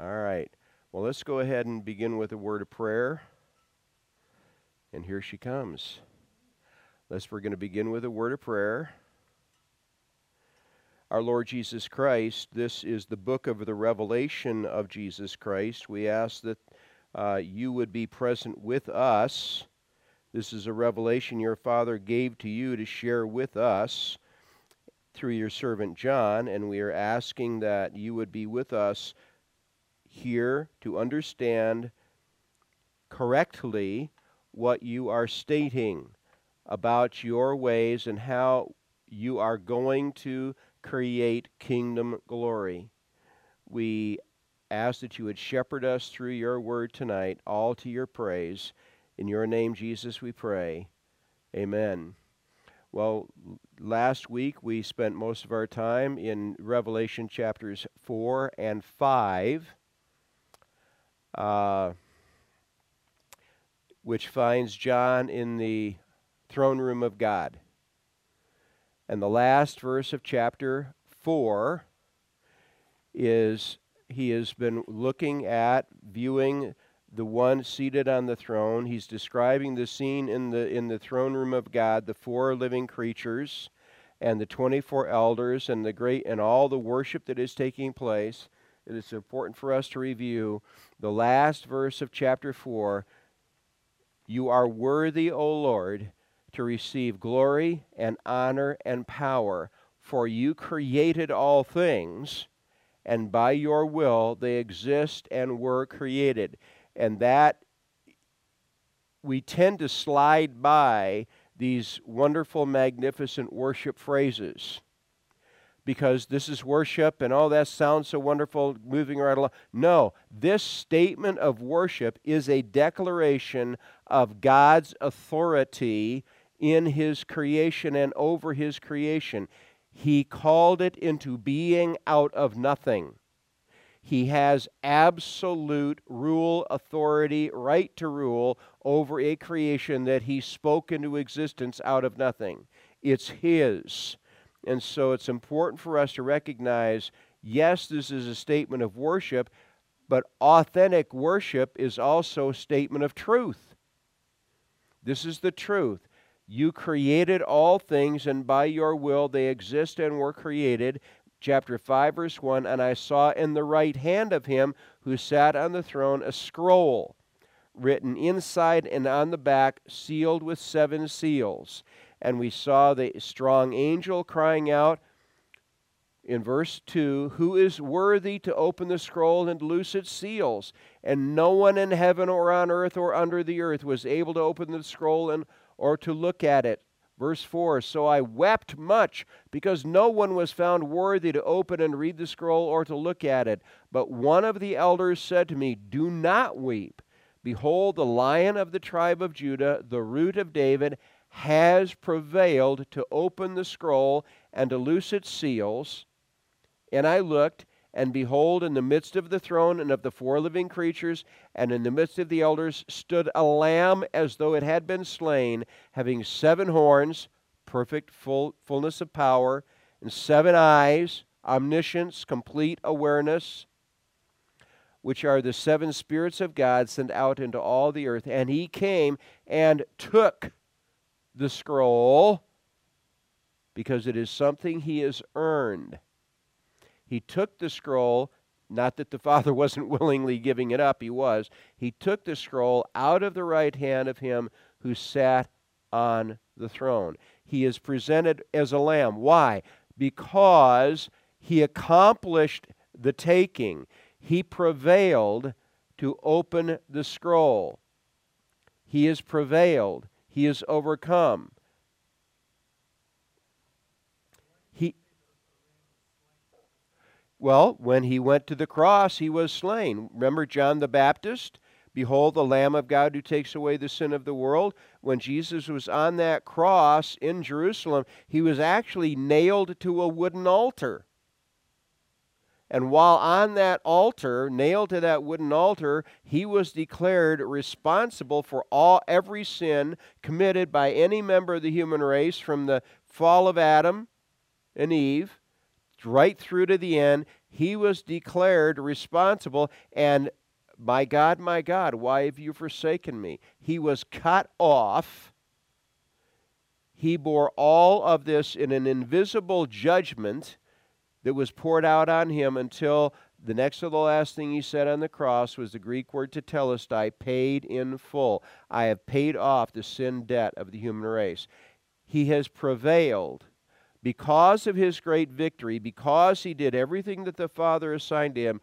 All right. Well, let's go ahead and begin with a word of prayer. And here she comes. Let's we're going to begin with a word of prayer. Our Lord Jesus Christ, this is the book of the revelation of Jesus Christ. We ask that uh, you would be present with us. This is a revelation your Father gave to you to share with us through your servant John, and we are asking that you would be with us here to understand correctly what you are stating about your ways and how you are going to create kingdom glory. We ask that you would shepherd us through your word tonight, all to your praise. In your name, Jesus, we pray. Amen. Well, last week we spent most of our time in Revelation chapters 4 and 5. Uh, which finds John in the throne room of God. And the last verse of chapter 4 is he has been looking at, viewing the one seated on the throne. He's describing the scene in the, in the throne room of God, the four living creatures and the 24 elders and the great and all the worship that is taking place. It is important for us to review the last verse of chapter 4 You are worthy, O Lord, to receive glory and honor and power, for you created all things, and by your will they exist and were created. And that we tend to slide by these wonderful, magnificent worship phrases because this is worship and all that sounds so wonderful, moving right along. No, this statement of worship is a declaration of God's authority in His creation and over His creation. He called it into being out of nothing. He has absolute rule, authority, right to rule over a creation that He spoke into existence out of nothing. It's His. And so it's important for us to recognize yes, this is a statement of worship, but authentic worship is also a statement of truth. This is the truth. You created all things, and by your will they exist and were created. Chapter 5, verse 1 And I saw in the right hand of him who sat on the throne a scroll written inside and on the back, sealed with seven seals and we saw the strong angel crying out in verse 2 Who is worthy to open the scroll and loose its seals? And no one in heaven or on earth or under the earth was able to open the scroll and, or to look at it. Verse 4 So I wept much because no one was found worthy to open and read the scroll or to look at it. But one of the elders said to me, Do not weep. Behold, the lion of the tribe of Judah, the root of David, has prevailed to open the scroll and to loose its seals. And I looked, and behold, in the midst of the throne and of the four living creatures, and in the midst of the elders, stood a lamb as though it had been slain, having seven horns, perfect full, fullness of power, and seven eyes, omniscience, complete awareness, which are the seven spirits of God sent out into all the earth. And he came and took the scroll because it is something he has earned. He took the scroll, not that the Father wasn't willingly giving it up, he was. He took the scroll out of the right hand of him who sat on the throne. He is presented as a lamb. Why? Because he accomplished the taking, he prevailed to open the scroll. He has prevailed he is overcome. He Well, when he went to the cross, he was slain. Remember John the Baptist? Behold the Lamb of God who takes away the sin of the world. When Jesus was on that cross in Jerusalem, he was actually nailed to a wooden altar. And while on that altar, nailed to that wooden altar, he was declared responsible for all every sin committed by any member of the human race from the fall of Adam and Eve right through to the end. he was declared responsible and my God, my God, why have you forsaken me? He was cut off. He bore all of this in an invisible judgment that was poured out on him until the next to the last thing he said on the cross was the Greek word tetelestai, paid in full. I have paid off the sin debt of the human race. He has prevailed because of his great victory, because he did everything that the Father assigned to him.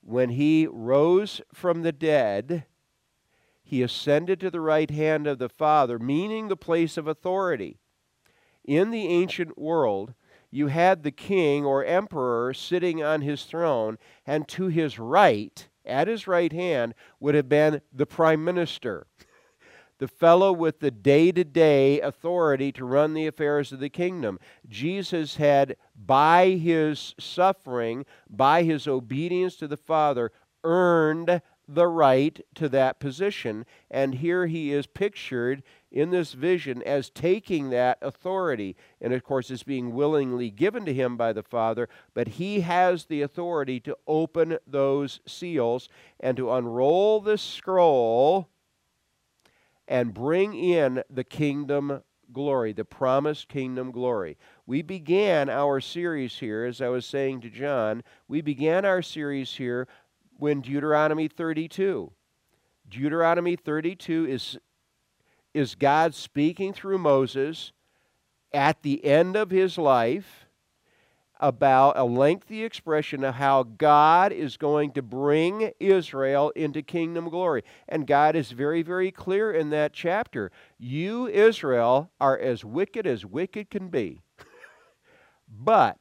When he rose from the dead, he ascended to the right hand of the Father, meaning the place of authority. In the ancient world, you had the king or emperor sitting on his throne, and to his right, at his right hand, would have been the prime minister, the fellow with the day to day authority to run the affairs of the kingdom. Jesus had, by his suffering, by his obedience to the Father, earned the right to that position. And here he is pictured in this vision as taking that authority. And of course, it's being willingly given to him by the Father, but he has the authority to open those seals and to unroll the scroll and bring in the kingdom glory, the promised kingdom glory. We began our series here, as I was saying to John, we began our series here when Deuteronomy 32. Deuteronomy 32 is is God speaking through Moses at the end of his life about a lengthy expression of how God is going to bring Israel into kingdom glory. And God is very, very clear in that chapter. You, Israel, are as wicked as wicked can be. but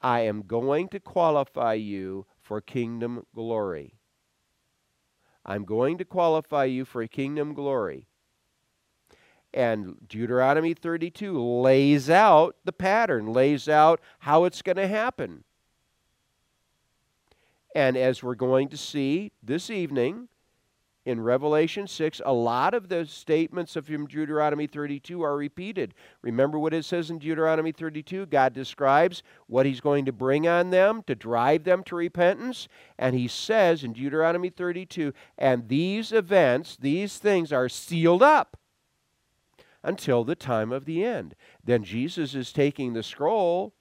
I am going to qualify you for kingdom glory. I'm going to qualify you for kingdom glory. And Deuteronomy 32 lays out the pattern, lays out how it's going to happen. And as we're going to see this evening in Revelation 6, a lot of the statements of Deuteronomy 32 are repeated. Remember what it says in Deuteronomy 32? God describes what he's going to bring on them to drive them to repentance. And he says in Deuteronomy 32, and these events, these things are sealed up until the time of the end. Then Jesus is taking the scroll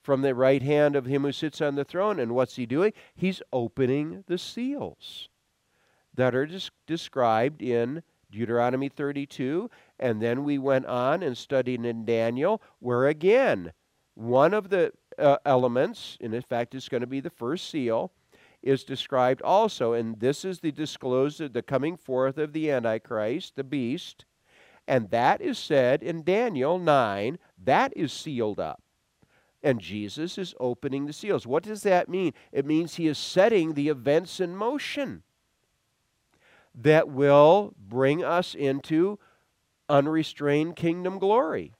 from the right hand of him who sits on the throne, and what's he doing? He's opening the seals that are des- described in Deuteronomy 32. And then we went on and studied in Daniel, where again, one of the uh, elements, and in fact, it's going to be the first seal, is described also. And this is the disclosure, the coming forth of the Antichrist, the beast. And that is said in Daniel 9, that is sealed up. And Jesus is opening the seals. What does that mean? It means he is setting the events in motion that will bring us into unrestrained kingdom glory.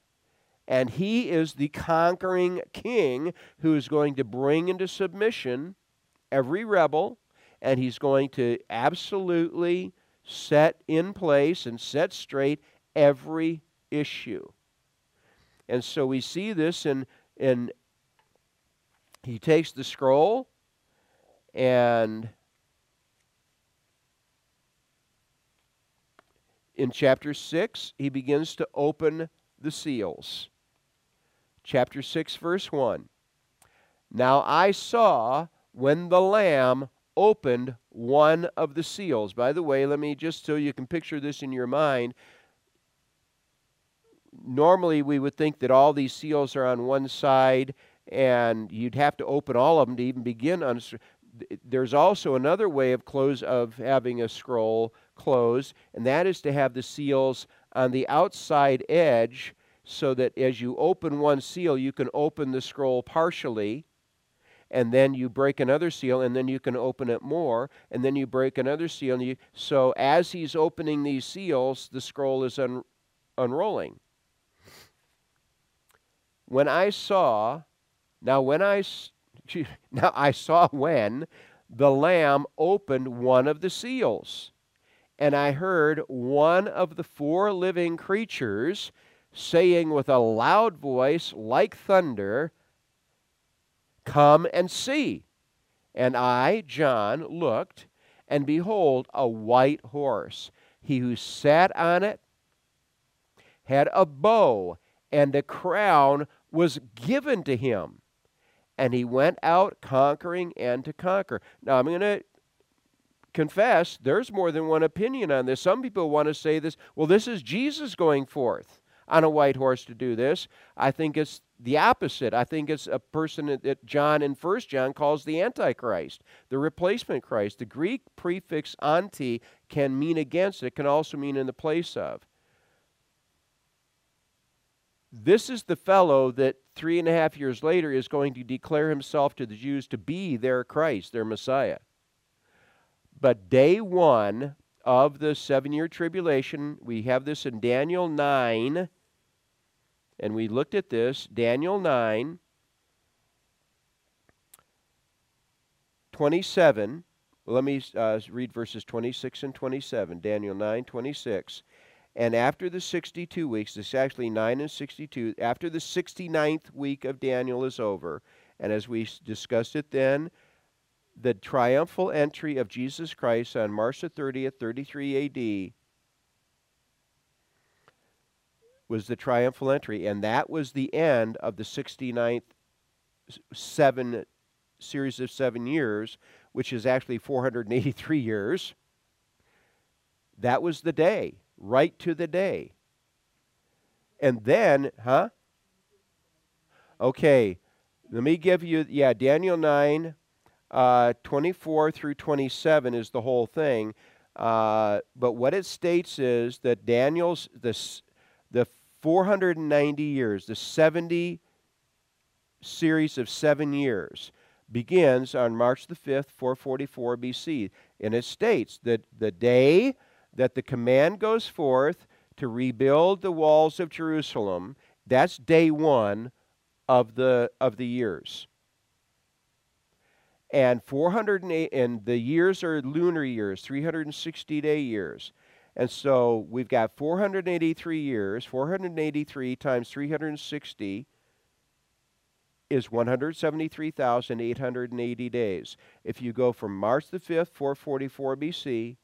And he is the conquering king who is going to bring into submission every rebel, and he's going to absolutely set in place and set straight every issue. And so we see this in, in he takes the scroll and in chapter 6 he begins to open the seals. Chapter 6 verse 1. Now I saw when the lamb opened one of the seals. By the way, let me just so you can picture this in your mind, normally we would think that all these seals are on one side and you'd have to open all of them to even begin there's also another way of close of having a scroll closed and that is to have the seals on the outside edge so that as you open one seal you can open the scroll partially and then you break another seal and then you can open it more and then you break another seal and you, so as he's opening these seals the scroll is un, unrolling. When I saw, now when I, now I saw when the Lamb opened one of the seals, and I heard one of the four living creatures saying with a loud voice like thunder, Come and see. And I, John, looked, and behold, a white horse. He who sat on it had a bow, and a crown was given to him. And he went out conquering and to conquer. Now, I'm going to confess there's more than one opinion on this. Some people want to say this, well, this is Jesus going forth on a white horse to do this. I think it's the opposite. I think it's a person that John in First John calls the Antichrist, the replacement Christ. The Greek prefix anti can mean against, it can also mean in the place of. This is the fellow that three and a half years later is going to declare himself to the Jews to be their Christ, their Messiah. But day one of the seven year tribulation, we have this in Daniel 9, and we looked at this. Daniel 9, 27. let me uh, read verses 26 and 27. Daniel 9, 26. And after the 62 weeks, this is actually 9 and 62, after the 69th week of Daniel is over, and as we discussed it then, the triumphal entry of Jesus Christ on March the 30th, 33 AD, was the triumphal entry, and that was the end of the 69th seven series of seven years, which is actually 483 years. That was the day, right to the day. And then, huh? Okay, let me give you, yeah, Daniel 9, uh, 24 through 27 is the whole thing. Uh, but what it states is that Daniel's, the, the 490 years, the 70 series of seven years, begins on March the 5th, 444 BC. And it states that the day that the command goes forth to rebuild the walls of Jerusalem, that's day one of the, of the years and 408 and the years are lunar years 360 day years. And so we've got 483 years 483 times 360 is 173,880 days. If you go from march the 5th 444 bc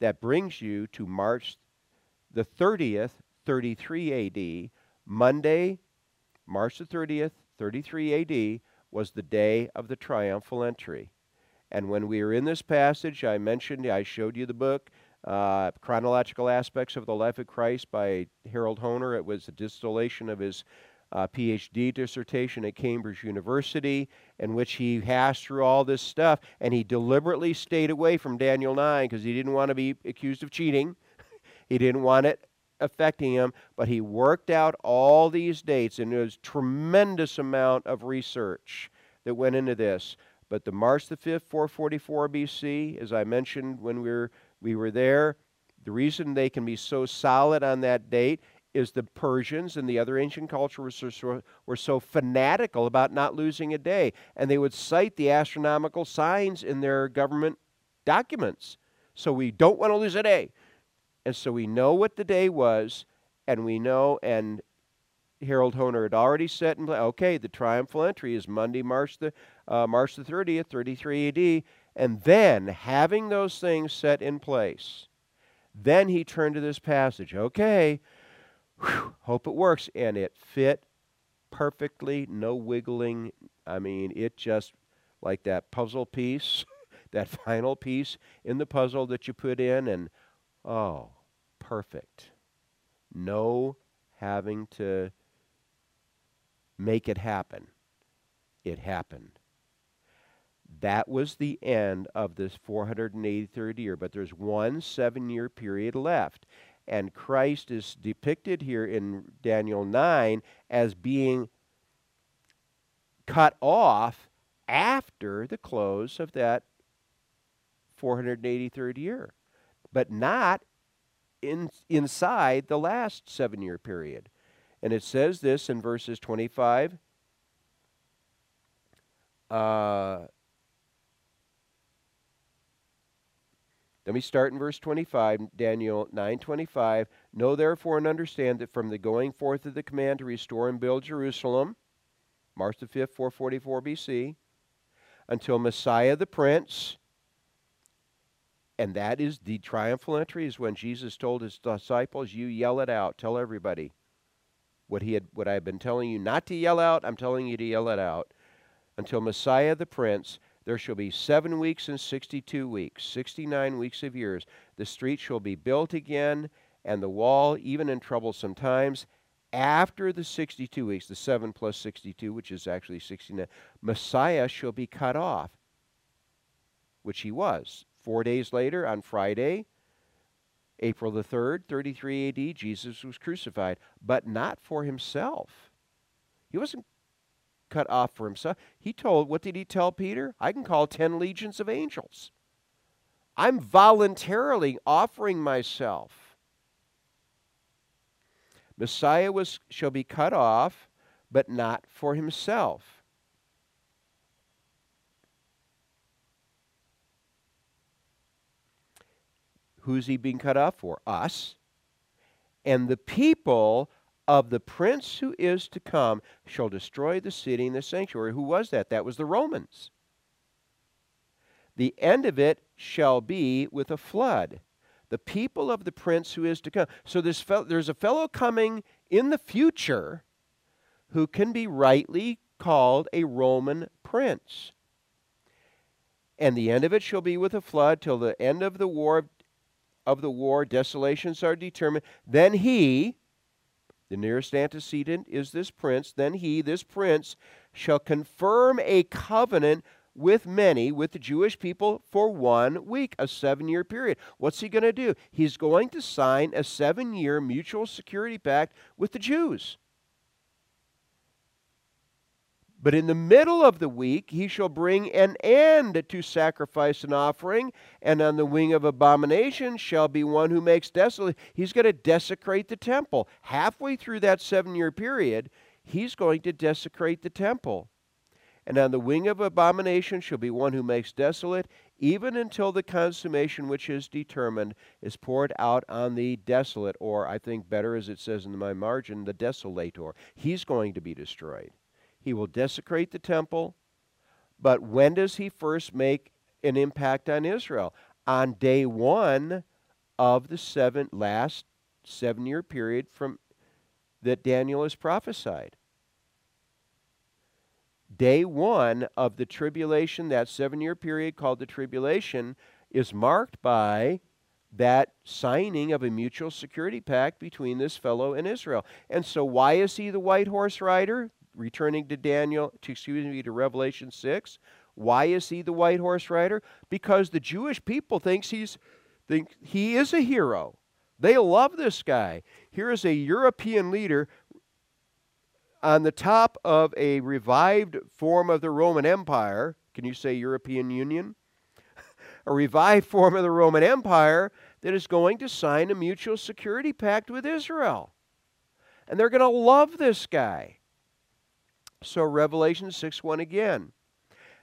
that brings you to march the 30th 33 ad monday march the 30th 33 ad was the day of the triumphal entry. And when we were in this passage, I mentioned, I showed you the book, uh, Chronological Aspects of the Life of Christ by Harold Hoehner. It was a distillation of his uh, PhD dissertation at Cambridge University, in which he hashed through all this stuff, and he deliberately stayed away from Daniel 9 because he didn't want to be accused of cheating. he didn't want it affecting him, but he worked out all these dates, and there was tremendous amount of research that went into this. But the March the 5th, 444 BC, as I mentioned when we were, we were there, the reason they can be so solid on that date is the Persians and the other ancient cultures were were so fanatical about not losing a day. And they would cite the astronomical signs in their government documents. So we don't want to lose a day. And so we know what the day was, and we know, and Harold Hoehner had already set in place, okay, the triumphal entry is Monday, March the, uh, March the 30th, 33 AD. And then, having those things set in place, then he turned to this passage. Okay, whew, hope it works. And it fit perfectly, no wiggling. I mean, it just, like that puzzle piece, that final piece in the puzzle that you put in, and oh, perfect. No having to make it happen. It happened. That was the end of this 483rd year, but there's one seven year period left. And Christ is depicted here in Daniel 9 as being cut off after the close of that 483rd year, but not in, inside the last seven year period. And it says this in verses 25. Uh, let me start in verse 25, Daniel 9:25. Know therefore and understand that from the going forth of the command to restore and build Jerusalem, March the 5th, 444 BC, until Messiah the Prince, and that is the triumphal entry, is when Jesus told his disciples, You yell it out, tell everybody. What he had what I have been telling you not to yell out, I'm telling you to yell it out. Until Messiah the Prince, there shall be seven weeks and sixty two weeks, sixty nine weeks of years. The street shall be built again, and the wall, even in troublesome times, after the 62 weeks, the 7 plus 62, which is actually 69, Messiah shall be cut off, which he was. Four days later, on Friday, April the 3rd, 33 AD, Jesus was crucified, but not for himself. He wasn't cut off for himself. He told, what did he tell Peter? I can call 10 legions of angels. I'm voluntarily offering myself Messiah was, shall be cut off, but not for himself. Who's he being cut off for? Us. And the people of the prince who is to come shall destroy the city and the sanctuary. Who was that? That was the Romans. The end of it shall be with a flood the people of the prince who is to come. So fel- there's a fellow coming in the future who can be rightly called a Roman prince. And the end of it shall be with a flood till the end of the war of the war desolations are determined. Then he, the nearest antecedent is this prince, then he, this prince, shall confirm a covenant with many, with the Jewish people, for one week, a seven year period. What's he going to do? He's going to sign a seven year mutual security pact with the Jews. But in the middle of the week he shall bring an end to sacrifice and offering, and on the wing of abomination shall be one who makes desolate. He's going to desecrate the temple. Halfway through that seven year period, he's going to desecrate the temple. And on the wing of abomination shall be one who makes desolate, even until the consummation which is determined is poured out on the desolate, or I think better as it says in my margin, the desolator. He's going to be destroyed. He will desecrate the temple, but when does he first make an impact on Israel? On day one of the seven last seven year period from that Daniel has prophesied day one of the tribulation, that seven year period called the tribulation, is marked by that signing of a mutual security pact between this fellow and Israel. And so, why is he the white horse rider? Returning to Daniel, to, excuse me, to Revelation 6. Why is he the white horse rider? Because the Jewish people thinks he's think he is a hero. They love this guy. Here is a European leader on the top of a revived form of the Roman Empire. Can you say European Union? a revived form of the Roman Empire that is going to sign a mutual security pact with Israel. And they're going to love this guy. So, Revelation 6 1 again.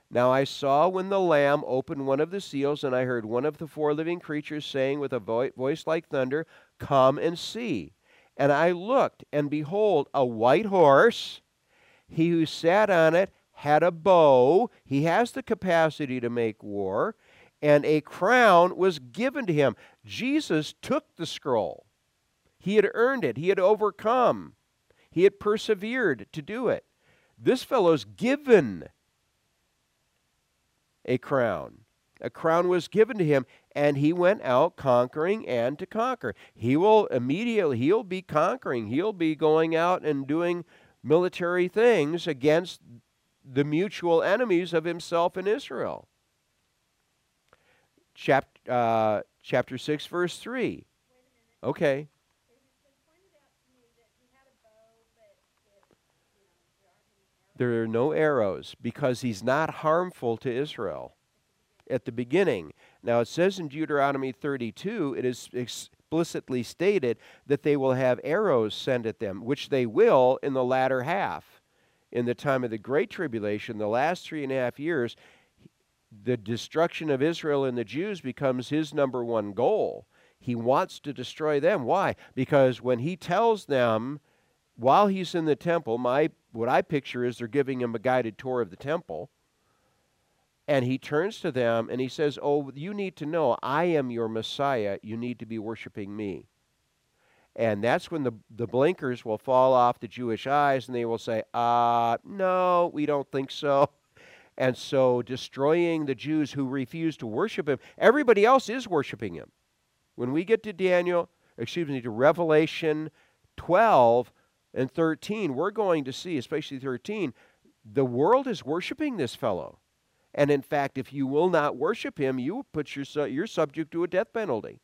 Now I saw when the Lamb opened one of the seals, and I heard one of the four living creatures saying with a voice like thunder, Come and see. And I looked, and behold, a white horse. He who sat on it had a bow. He has the capacity to make war. And a crown was given to him. Jesus took the scroll. He had earned it, he had overcome, he had persevered to do it. This fellow's given a crown. A crown was given to him, and he went out conquering and to conquer. He will immediately, he'll be conquering. He'll be going out and doing military things against the mutual enemies of himself and Israel. Chap, uh, chapter 6, verse 3. Okay. There are no arrows because he's not harmful to Israel at the beginning. Now, it says in Deuteronomy 32, it is explicitly stated that they will have arrows sent at them, which they will in the latter half. In the time of the Great Tribulation, the last three and a half years, the destruction of Israel and the Jews becomes his number one goal. He wants to destroy them. Why? Because when he tells them, while he's in the temple, my what I picture is they're giving him a guided tour of the temple. And he turns to them and he says, Oh, you need to know I am your Messiah. You need to be worshiping me. And that's when the, the blinkers will fall off the Jewish eyes and they will say, uh, no, we don't think so. And so destroying the Jews who refuse to worship him, everybody else is worshiping him. When we get to Daniel, excuse me, to Revelation 12 and 13, we're going to see, especially 13, the world is worshiping this fellow. And in fact, if you will not worship him, you put your, you're subject to a death penalty.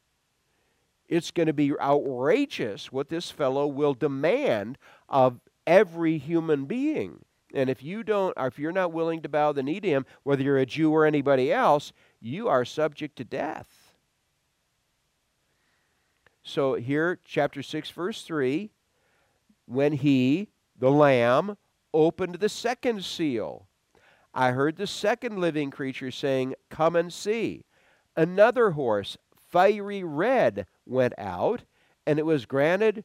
It's going to be outrageous what this fellow will demand of every human being. And if you don't, or if you're not willing to bow the knee to him, whether you're a Jew or anybody else, you are subject to death. So here, chapter 6, verse 3 when he, the Lamb, opened the second seal, I heard the second living creature saying, Come and see. Another horse, fiery red, went out, and it was granted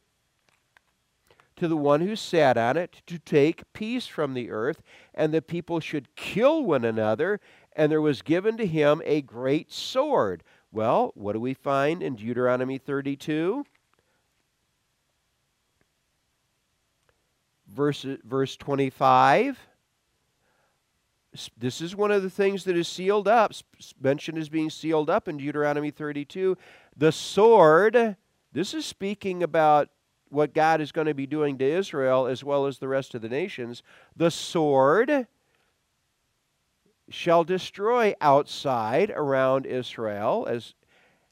to the one who sat on it to take peace from the earth, and the people should kill one another, and there was given to him a great sword. Well, what do we find in Deuteronomy 32? Verse, verse 25 this is one of the things that is sealed up, mentioned as being sealed up in Deuteronomy 32. The sword, this is speaking about what God is going to be doing to Israel as well as the rest of the nations. The sword shall destroy outside around Israel, as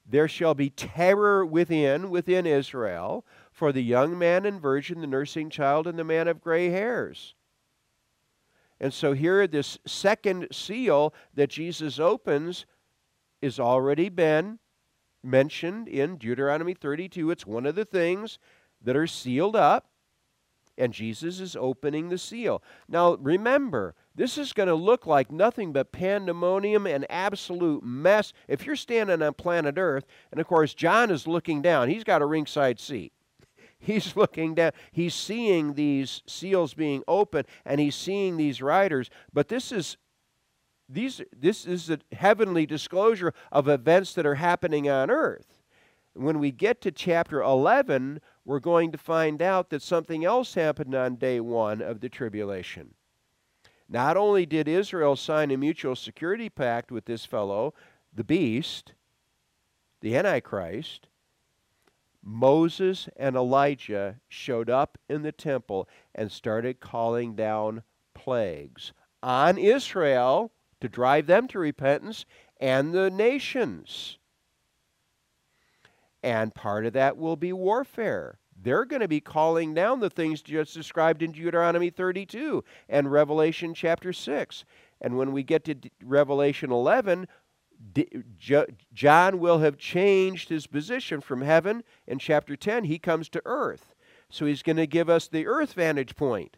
there shall be terror within, within Israel, for the young man and virgin, the nursing child, and the man of gray hairs. And so here, this second seal that Jesus opens is already been mentioned in Deuteronomy 32. It's one of the things that are sealed up, and Jesus is opening the seal. Now, remember, this is going to look like nothing but pandemonium and absolute mess. If you're standing on planet Earth, and of course, John is looking down, he's got a ringside seat. He's looking down, he's seeing these seals being opened, and he's seeing these riders. But this is these, this is a heavenly disclosure of events that are happening on earth. When we get to chapter 11, we're going to find out that something else happened on day one of the tribulation. Not only did Israel sign a mutual security pact with this fellow, the beast, the Antichrist, Moses and Elijah showed up in the temple and started calling down plagues on Israel to drive them to repentance and the nations. And part of that will be warfare. They're going to be calling down the things just described in Deuteronomy 32 and Revelation chapter 6. And when we get to Revelation 11, John will have changed his position from heaven. In chapter 10, he comes to earth. So he's going to give us the earth vantage point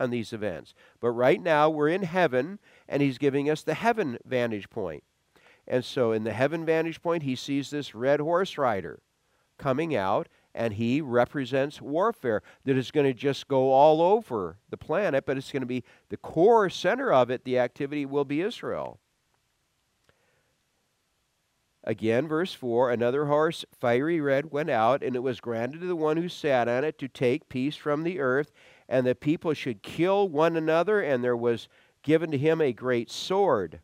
on these events. But right now we're in heaven, and he's giving us the heaven vantage point. And so in the heaven vantage point, he sees this red horse rider coming out, and he represents warfare that is going to just go all over the planet, but it's going to be the core center of it, the activity will be Israel. Again, verse 4 Another horse, fiery red, went out, and it was granted to the one who sat on it to take peace from the earth, and the people should kill one another, and there was given to him a great sword.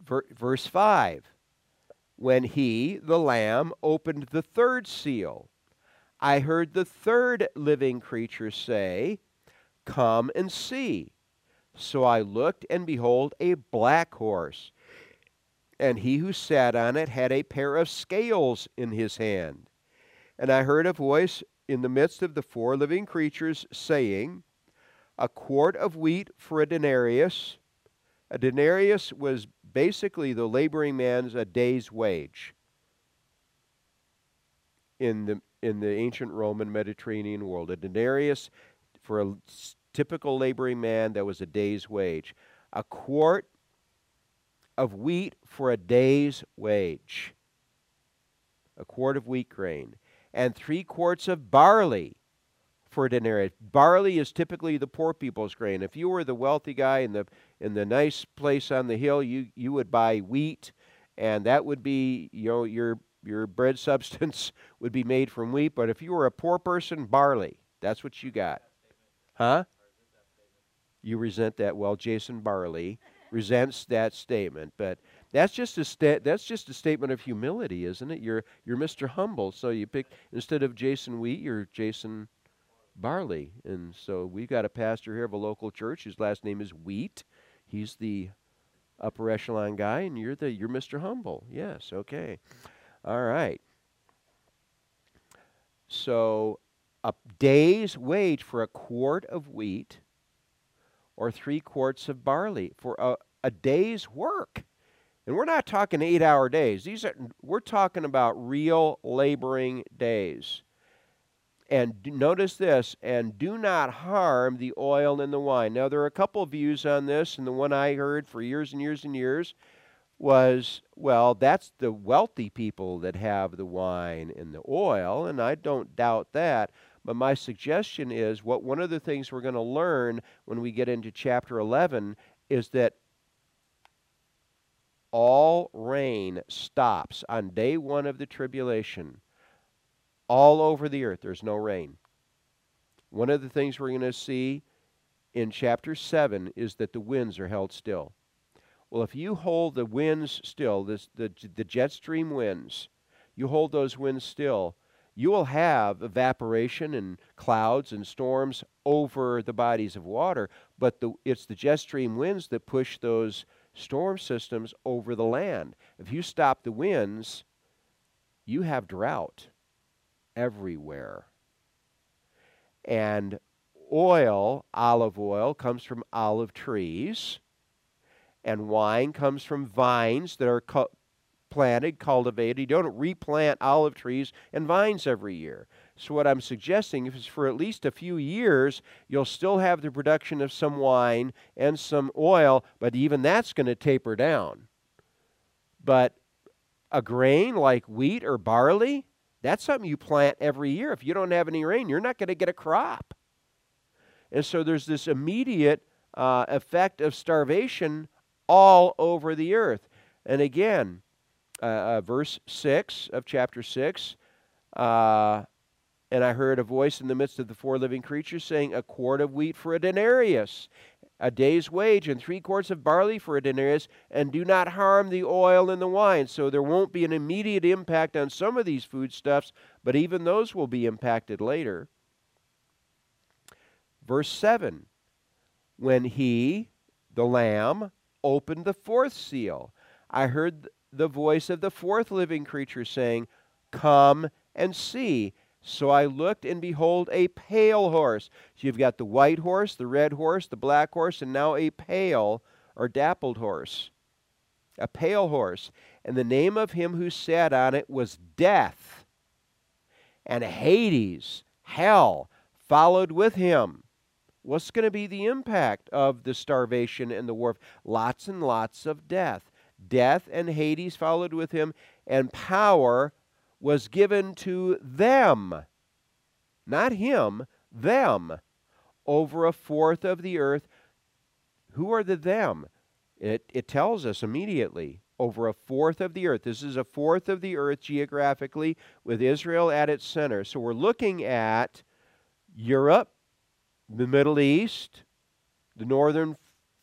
Verse 5 When he, the Lamb, opened the third seal, I heard the third living creature say, Come and see. So I looked, and behold, a black horse. And he who sat on it had a pair of scales in his hand. And I heard a voice in the midst of the four living creatures, saying, A quart of wheat for a denarius. A denarius was basically the laboring man's a day's wage in the in the ancient Roman Mediterranean world. A denarius for a typical laboring man that was a day's wage. A quart of wheat for a day's wage. A quart of wheat grain and three quarts of barley for a denarius. Barley is typically the poor people's grain. If you were the wealthy guy in the in the nice place on the hill, you you would buy wheat, and that would be you know your your bread substance would be made from wheat. But if you were a poor person, barley. That's what you got, huh? You resent that. Well, Jason Barley resents that statement, but that's just a sta- that's just a statement of humility, isn't it? You're you're Mr. Humble, so you pick instead of Jason Wheat, you're Jason Barley. And so we've got a pastor here of a local church whose last name is Wheat. He's the upper echelon guy, and you're the you're Mr. Humble. Yes, okay. All right. So a day's wage for a quart of wheat or three quarts of barley for a, a day's work. And we're not talking eight hour days. These are we're talking about real laboring days. And notice this, and do not harm the oil and the wine. Now, there are a couple of views on this, and the one I heard for years and years and years was well, that's the wealthy people that have the wine and the oil, and I don't doubt that. But my suggestion is what one of the things we're going to learn when we get into chapter 11 is that all rain stops on day one of the tribulation all over the earth. There's no rain. One of the things we're going to see in chapter 7 is that the winds are held still. Well, if you hold the winds still, this, the, the jet stream winds, you hold those winds still, you will have evaporation and clouds and storms over the bodies of water, but the, it's the jet stream winds that push those storm systems over the land. If you stop the winds, you have drought everywhere. And oil, olive oil, comes from olive trees and wine comes from vines that are cu- planted, cultivated. You don't replant olive trees and vines every year. So, what I'm suggesting is for at least a few years, you'll still have the production of some wine and some oil, but even that's going to taper down. But a grain like wheat or barley, that's something you plant every year. If you don't have any rain, you're not going to get a crop. And so there's this immediate uh, effect of starvation all over the earth. And again, uh, uh, verse 6 of chapter 6 uh, and I heard a voice in the midst of the four living creatures saying, A quart of wheat for a denarius, a day's wage, and three quarts of barley for a denarius, and do not harm the oil and the wine. So there won't be an immediate impact on some of these foodstuffs, but even those will be impacted later. Verse 7 When he, the Lamb, opened the fourth seal, I heard the voice of the fourth living creature saying, Come and see. So I looked, and behold, a pale horse. So you've got the white horse, the red horse, the black horse, and now a pale or dappled horse. A pale horse. And the name of him who sat on it was Death. And Hades, hell, followed with him. What's going to be the impact of the starvation and the war? Lots and lots of death. Death and Hades followed with him, and power was given to them, not him, them, over a fourth of the earth. Who are the them? It, it tells us immediately over a fourth of the earth. This is a fourth of the earth geographically, with Israel at its center. So we're looking at Europe, the Middle East, the northern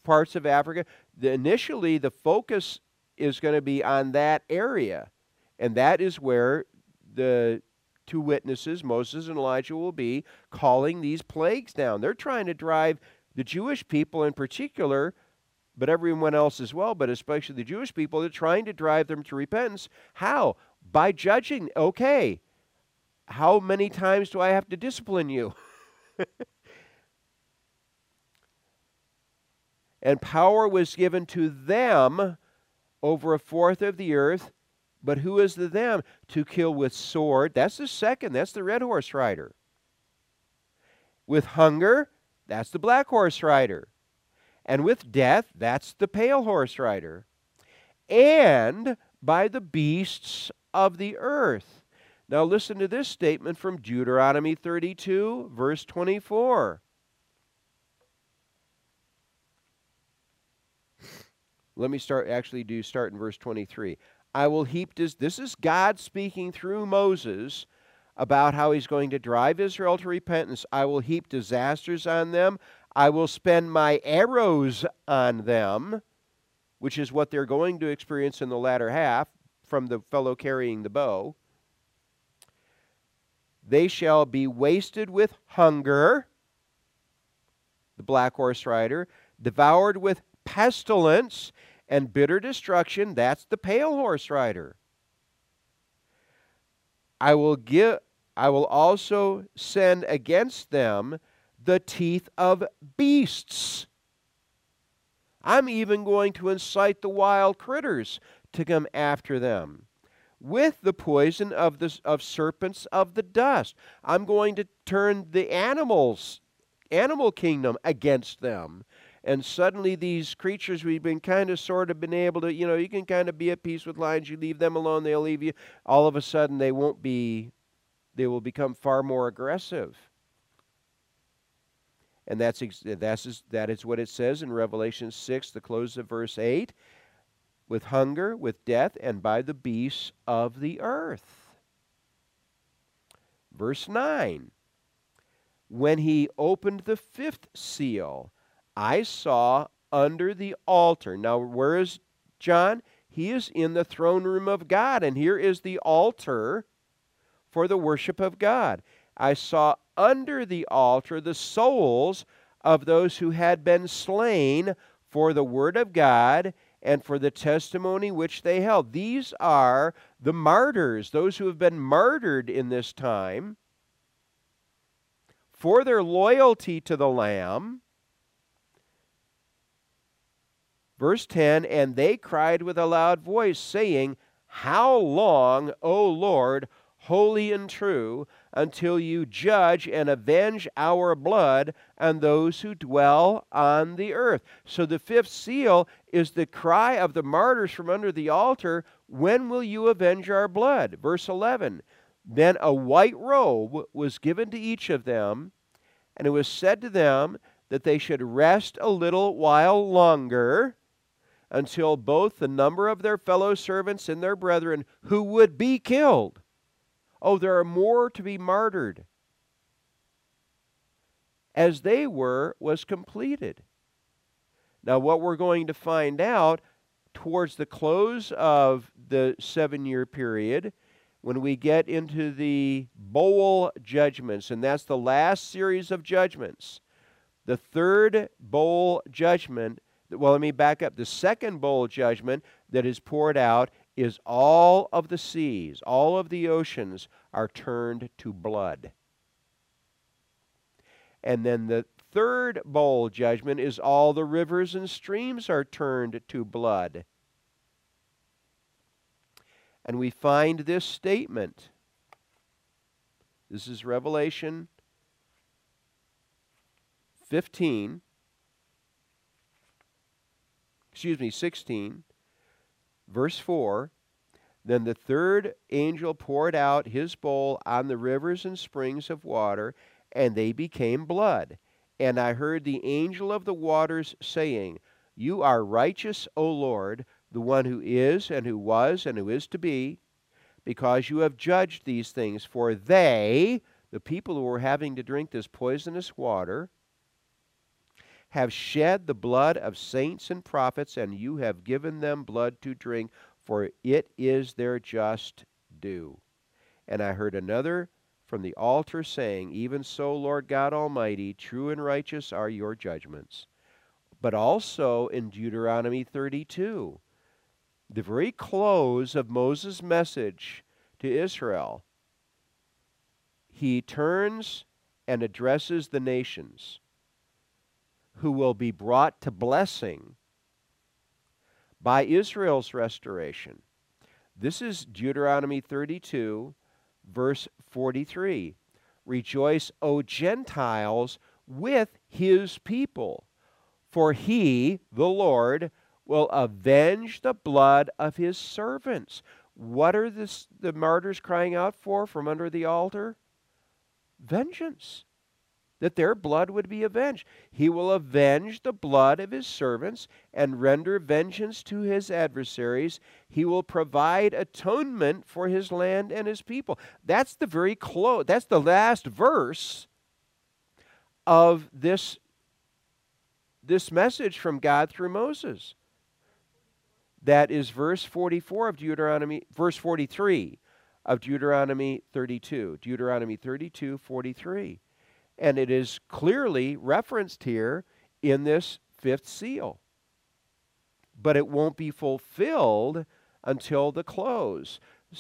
parts of Africa. The, initially, the focus is going to be on that area. And that is where the two witnesses, Moses and Elijah, will be calling these plagues down. They're trying to drive the Jewish people in particular, but everyone else as well, but especially the Jewish people, they're trying to drive them to repentance. How? By judging. Okay, how many times do I have to discipline you? and power was given to them over a fourth of the earth. But who is the them? To kill with sword. That's the second. That's the red horse rider. With hunger. That's the black horse rider. And with death. That's the pale horse rider. And by the beasts of the earth. Now listen to this statement from Deuteronomy 32, verse 24. Let me start actually do start in verse 23. I will heap this this is God speaking through Moses about how he's going to drive Israel to repentance. I will heap disasters on them. I will spend my arrows on them, which is what they're going to experience in the latter half from the fellow carrying the bow. They shall be wasted with hunger, the black horse rider, devoured with pestilence and bitter destruction. That's the pale horse rider. I will give I will also send against them the teeth of beasts. I'm even going to incite the wild critters to come after them with the poison of the of serpents of the dust. I'm going to turn the animals animal kingdom against them. And suddenly these creatures we've been kind of sort of been able to, you know, you can kind of be at peace with lions, you leave them alone, they'll leave you. All of a sudden they won't be they will become far more aggressive. And that's that's that is what it says in Revelation 6, the close of verse 8 with hunger, with death, and by the beasts of the earth. Verse 9 When he opened the fifth seal, I saw under the altar. Now, where is John? He is in the throne room of God, and here is the altar for the worship of God. I saw under the altar the souls of those who had been slain for the word of God and for the testimony which they held. These are the martyrs, those who have been martyred in this time for their loyalty to the Lamb. Verse 10 And they cried with a loud voice, saying, How long, O Lord, holy and true, until you judge and avenge our blood and those who dwell on the earth. So the fifth seal is the cry of the martyrs from under the altar When will you avenge our blood? Verse 11 Then a white robe was given to each of them, and it was said to them that they should rest a little while longer until both the number of their fellow servants and their brethren who would be killed Oh, there are more to be martyred. As they were, was completed. Now, what we're going to find out towards the close of the seven year period, when we get into the bowl judgments, and that's the last series of judgments, the third bowl judgment, well, let me back up. The second bowl judgment that is poured out is all of the seas, all of the oceans are turned to blood. And then the third bowl judgment is all the rivers and streams are turned to blood. And we find this statement. This is Revelation 15, excuse me, 16 Verse 4 Then the third angel poured out his bowl on the rivers and springs of water, and they became blood. And I heard the angel of the waters saying, You are righteous, O Lord, the one who is, and who was, and who is to be, because you have judged these things. For they, the people who were having to drink this poisonous water, have shed the blood of saints and prophets, and you have given them blood to drink, for it is their just due. And I heard another from the altar saying, Even so, Lord God Almighty, true and righteous are your judgments. But also in Deuteronomy 32, the very close of Moses' message to Israel, he turns and addresses the nations who will be brought to blessing by Israel's restoration. This is Deuteronomy 32, verse 43. Rejoice, O Gentiles, with his people, for he, the Lord, will avenge the blood of his servants. What are this, the martyrs crying out for from under the altar? Vengeance. That their blood would be avenged. He will avenge the blood of his servants and render vengeance to his adversaries. He will provide atonement for his land and his people. That's the very close, that's the last verse of this, this message from God through Moses. That is verse 44 of Deuteronomy, verse 43 of Deuteronomy 32. Deuteronomy 32, 43. And it is clearly referenced here in this fifth seal. But it won't be fulfilled until the close.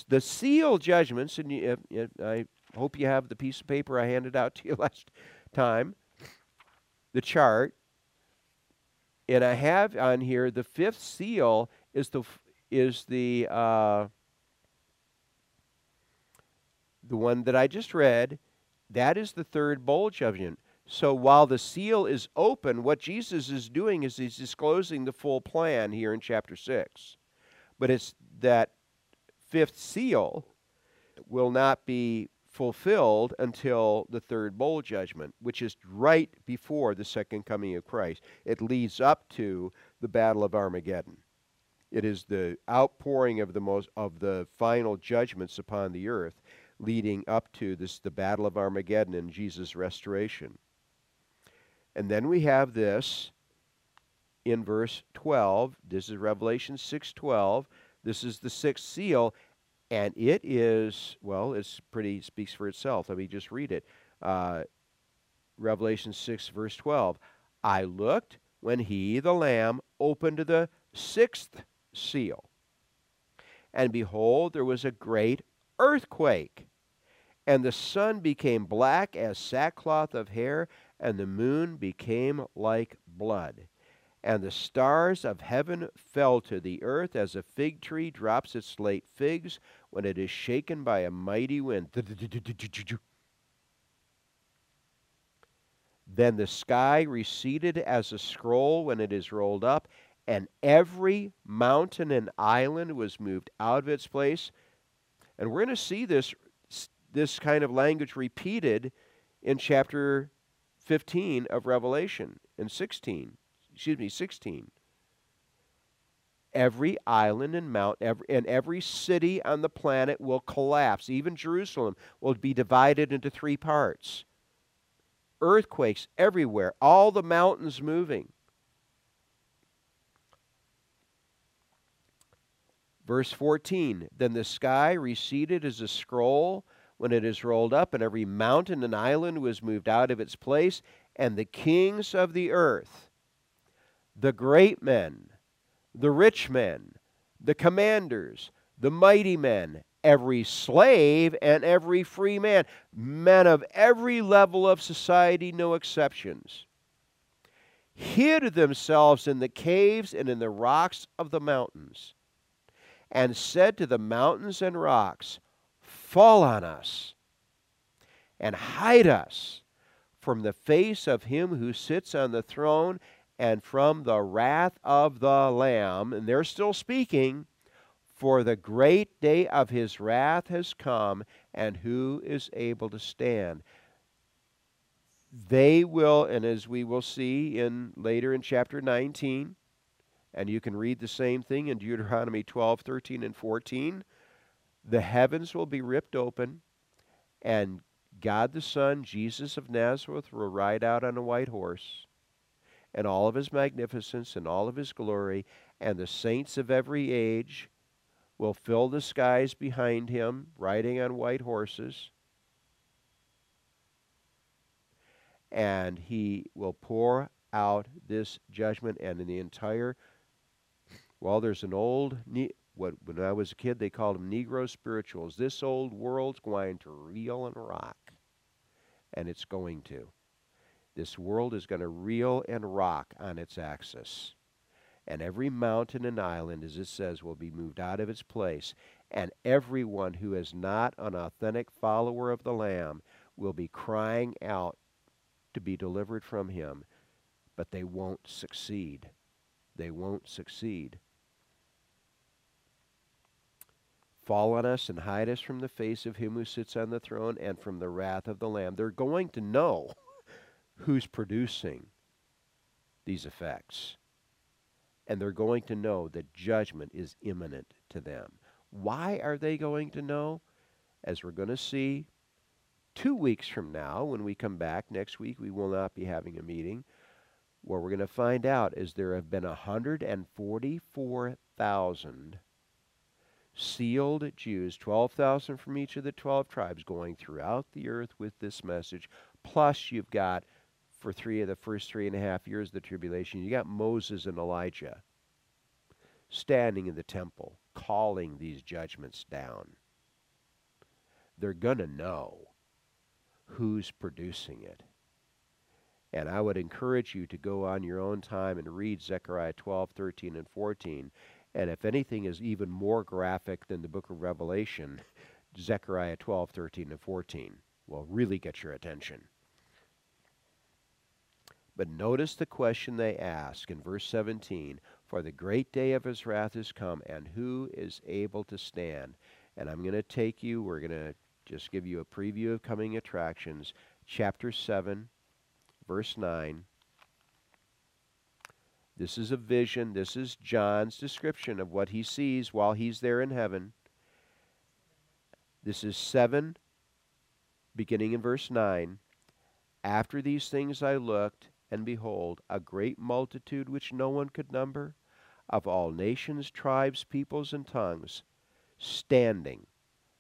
The seal judgments, and I hope you have the piece of paper I handed out to you last time, the chart. And I have on here the fifth seal is the is the uh, the one that I just read. That is the third bowl judgment. So while the seal is open, what Jesus is doing is he's disclosing the full plan here in chapter 6. But it's that fifth seal will not be fulfilled until the third bowl judgment, which is right before the second coming of Christ. It leads up to the battle of Armageddon. It is the outpouring of the most of the final judgments upon the earth, leading up to this the battle of Armageddon and Jesus' restoration. And then we have this in verse 12. This is Revelation 6:12. This is the sixth seal, and it is well, it's pretty speaks for itself. Let me just read it. Uh, Revelation 6 verse 12. I looked when he, the Lamb, opened the sixth seal. And behold, there was a great earthquake, and the sun became black as sackcloth of hair, and the moon became like blood. And the stars of heaven fell to the earth as a fig tree drops its late figs when it is shaken by a mighty wind. Then the sky receded as a scroll when it is rolled up, and every mountain and island was moved out of its place. And we're going to see this, this kind of language repeated in chapter 15 of Revelation and 16. Excuse me, 16. Every island and mount every, and every city on the planet will collapse. Even Jerusalem will be divided into three parts. Earthquakes everywhere, all the mountains moving. Verse 14 Then the sky receded as a scroll when it is rolled up, and every mountain and island was moved out of its place, and the kings of the earth, the great men, the rich men, the commanders, the mighty men, every slave and every free man, men of every level of society, no exceptions, hid themselves in the caves and in the rocks of the mountains and said to the mountains and rocks, Fall on us and hide us from the face of him who sits on the throne and from the wrath of the Lamb. And they're still speaking, for the great day of his wrath has come, and who is able to stand? They will, and as we will see in later in chapter 19, and you can read the same thing in Deuteronomy 12, 13, and 14. The heavens will be ripped open, and God the Son, Jesus of Nazareth, will ride out on a white horse, and all of his magnificence and all of his glory, and the saints of every age will fill the skies behind him, riding on white horses. And he will pour out this judgment, and in the entire well, there's an old, what when I was a kid they called them Negro spirituals. This old world's going to reel and rock, and it's going to. This world is going to reel and rock on its axis. And every mountain and island, as it says, will be moved out of its place. And everyone who is not an authentic follower of the Lamb will be crying out to be delivered from him, but they won't succeed. They won't succeed. fall on us and hide us from the face of him who sits on the throne and from the wrath of the Lamb. They're going to know who's producing these effects. And they're going to know that judgment is imminent to them. Why are they going to know? As we're going to see two weeks from now, when we come back next week, we will not be having a meeting. What we're going to find out is there have been 144,000 sealed Jews, 12,000 from each of the 12 tribes, going throughout the earth with this message. Plus, you've got, for three of the first three and a half years of the tribulation, you got Moses and Elijah standing in the temple, calling these judgments down. They're going to know who's producing it. And I would encourage you to go on your own time and read Zechariah 12, 13, and 14 and if anything is even more graphic than the book of Revelation, Zechariah 12, 13, and 14 will really get your attention. But notice the question they ask in verse 17 For the great day of his wrath is come, and who is able to stand? And I'm going to take you, we're going to just give you a preview of coming attractions. Chapter 7, verse 9 this is a vision. This is John's description of what he sees while he's there in heaven. This is 7, beginning in verse 9. After these things I looked, and behold, a great multitude which no one could number, of all nations, tribes, peoples, and tongues, standing.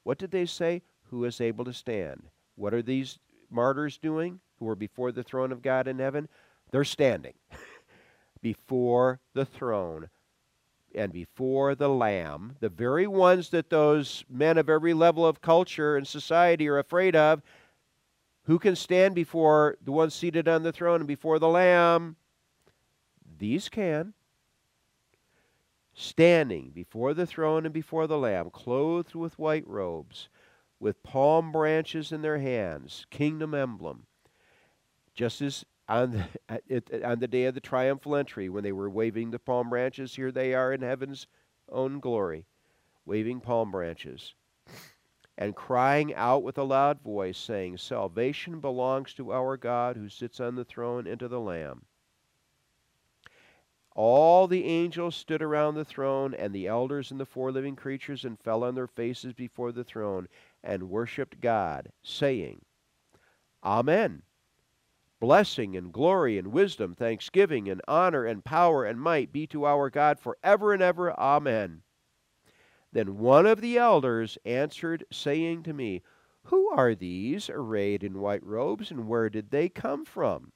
What did they say? Who is able to stand? What are these martyrs doing who are before the throne of God in heaven? They're standing. before the throne and before the Lamb, the very ones that those men of every level of culture and society are afraid of, who can stand before the one seated on the throne and before the Lamb? These can. Standing before the throne and before the Lamb, clothed with white robes, with palm branches in their hands, kingdom emblem. Just as on the, on the day of the triumphal entry when they were waving the palm branches. Here they are in heaven's own glory, waving palm branches and crying out with a loud voice, saying, Salvation belongs to our God who sits on the throne and to the Lamb. All the angels stood around the throne, and the elders and the four living creatures, and fell on their faces before the throne, and worshipped God, saying, Amen. Blessing and glory and wisdom, thanksgiving and honor and power and might be to our God forever and ever. Amen. Then one of the elders answered, saying to me, Who are these arrayed in white robes, and where did they come from?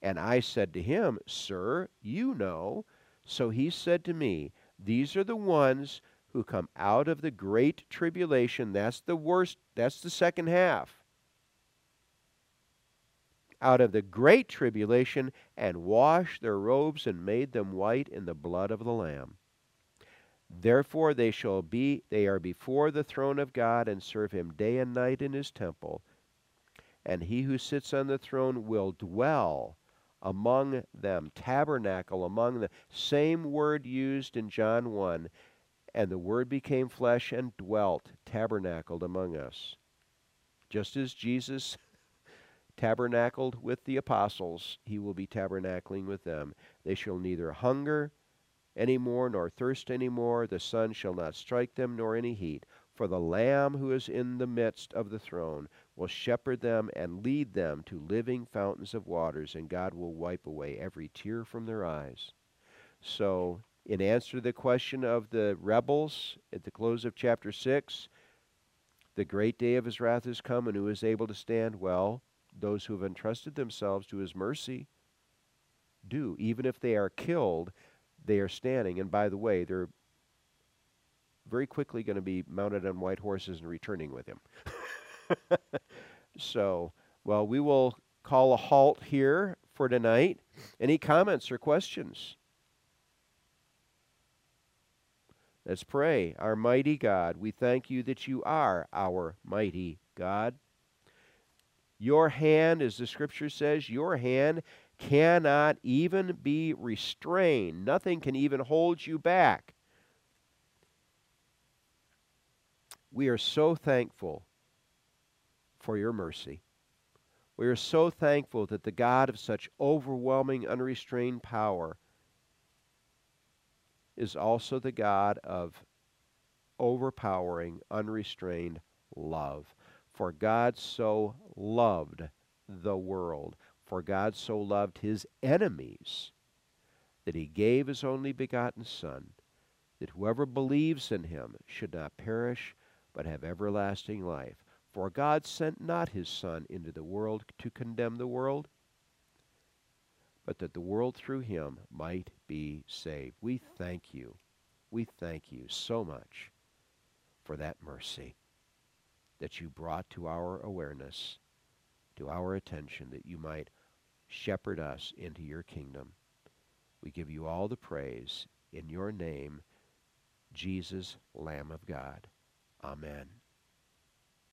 And I said to him, Sir, you know. So he said to me, These are the ones who come out of the great tribulation. That's the worst, that's the second half out of the great tribulation and washed their robes and made them white in the blood of the lamb therefore they shall be they are before the throne of god and serve him day and night in his temple and he who sits on the throne will dwell among them tabernacle among the same word used in john 1 and the word became flesh and dwelt tabernacled among us just as jesus tabernacled with the apostles, he will be tabernacling with them. They shall neither hunger any more nor thirst any more. The sun shall not strike them nor any heat. For the Lamb who is in the midst of the throne will shepherd them and lead them to living fountains of waters, and God will wipe away every tear from their eyes. So, in answer to the question of the rebels at the close of chapter 6, the great day of his wrath is come, and who is able to stand? Well, those who have entrusted themselves to his mercy do. Even if they are killed, they are standing. And by the way, they're very quickly going to be mounted on white horses and returning with him. so, well, we will call a halt here for tonight. Any comments or questions? Let's pray. Our mighty God, we thank you that you are our mighty God. Your hand, as the scripture says, your hand cannot even be restrained. Nothing can even hold you back. We are so thankful for your mercy. We are so thankful that the God of such overwhelming, unrestrained power is also the God of overpowering, unrestrained love. For God so loved the world, for God so loved his enemies, that he gave his only begotten Son, that whoever believes in him should not perish, but have everlasting life. For God sent not his Son into the world to condemn the world, but that the world through him might be saved. We thank you. We thank you so much for that mercy that you brought to our awareness, to our attention, that you might shepherd us into your kingdom. We give you all the praise in your name, Jesus, Lamb of God. Amen.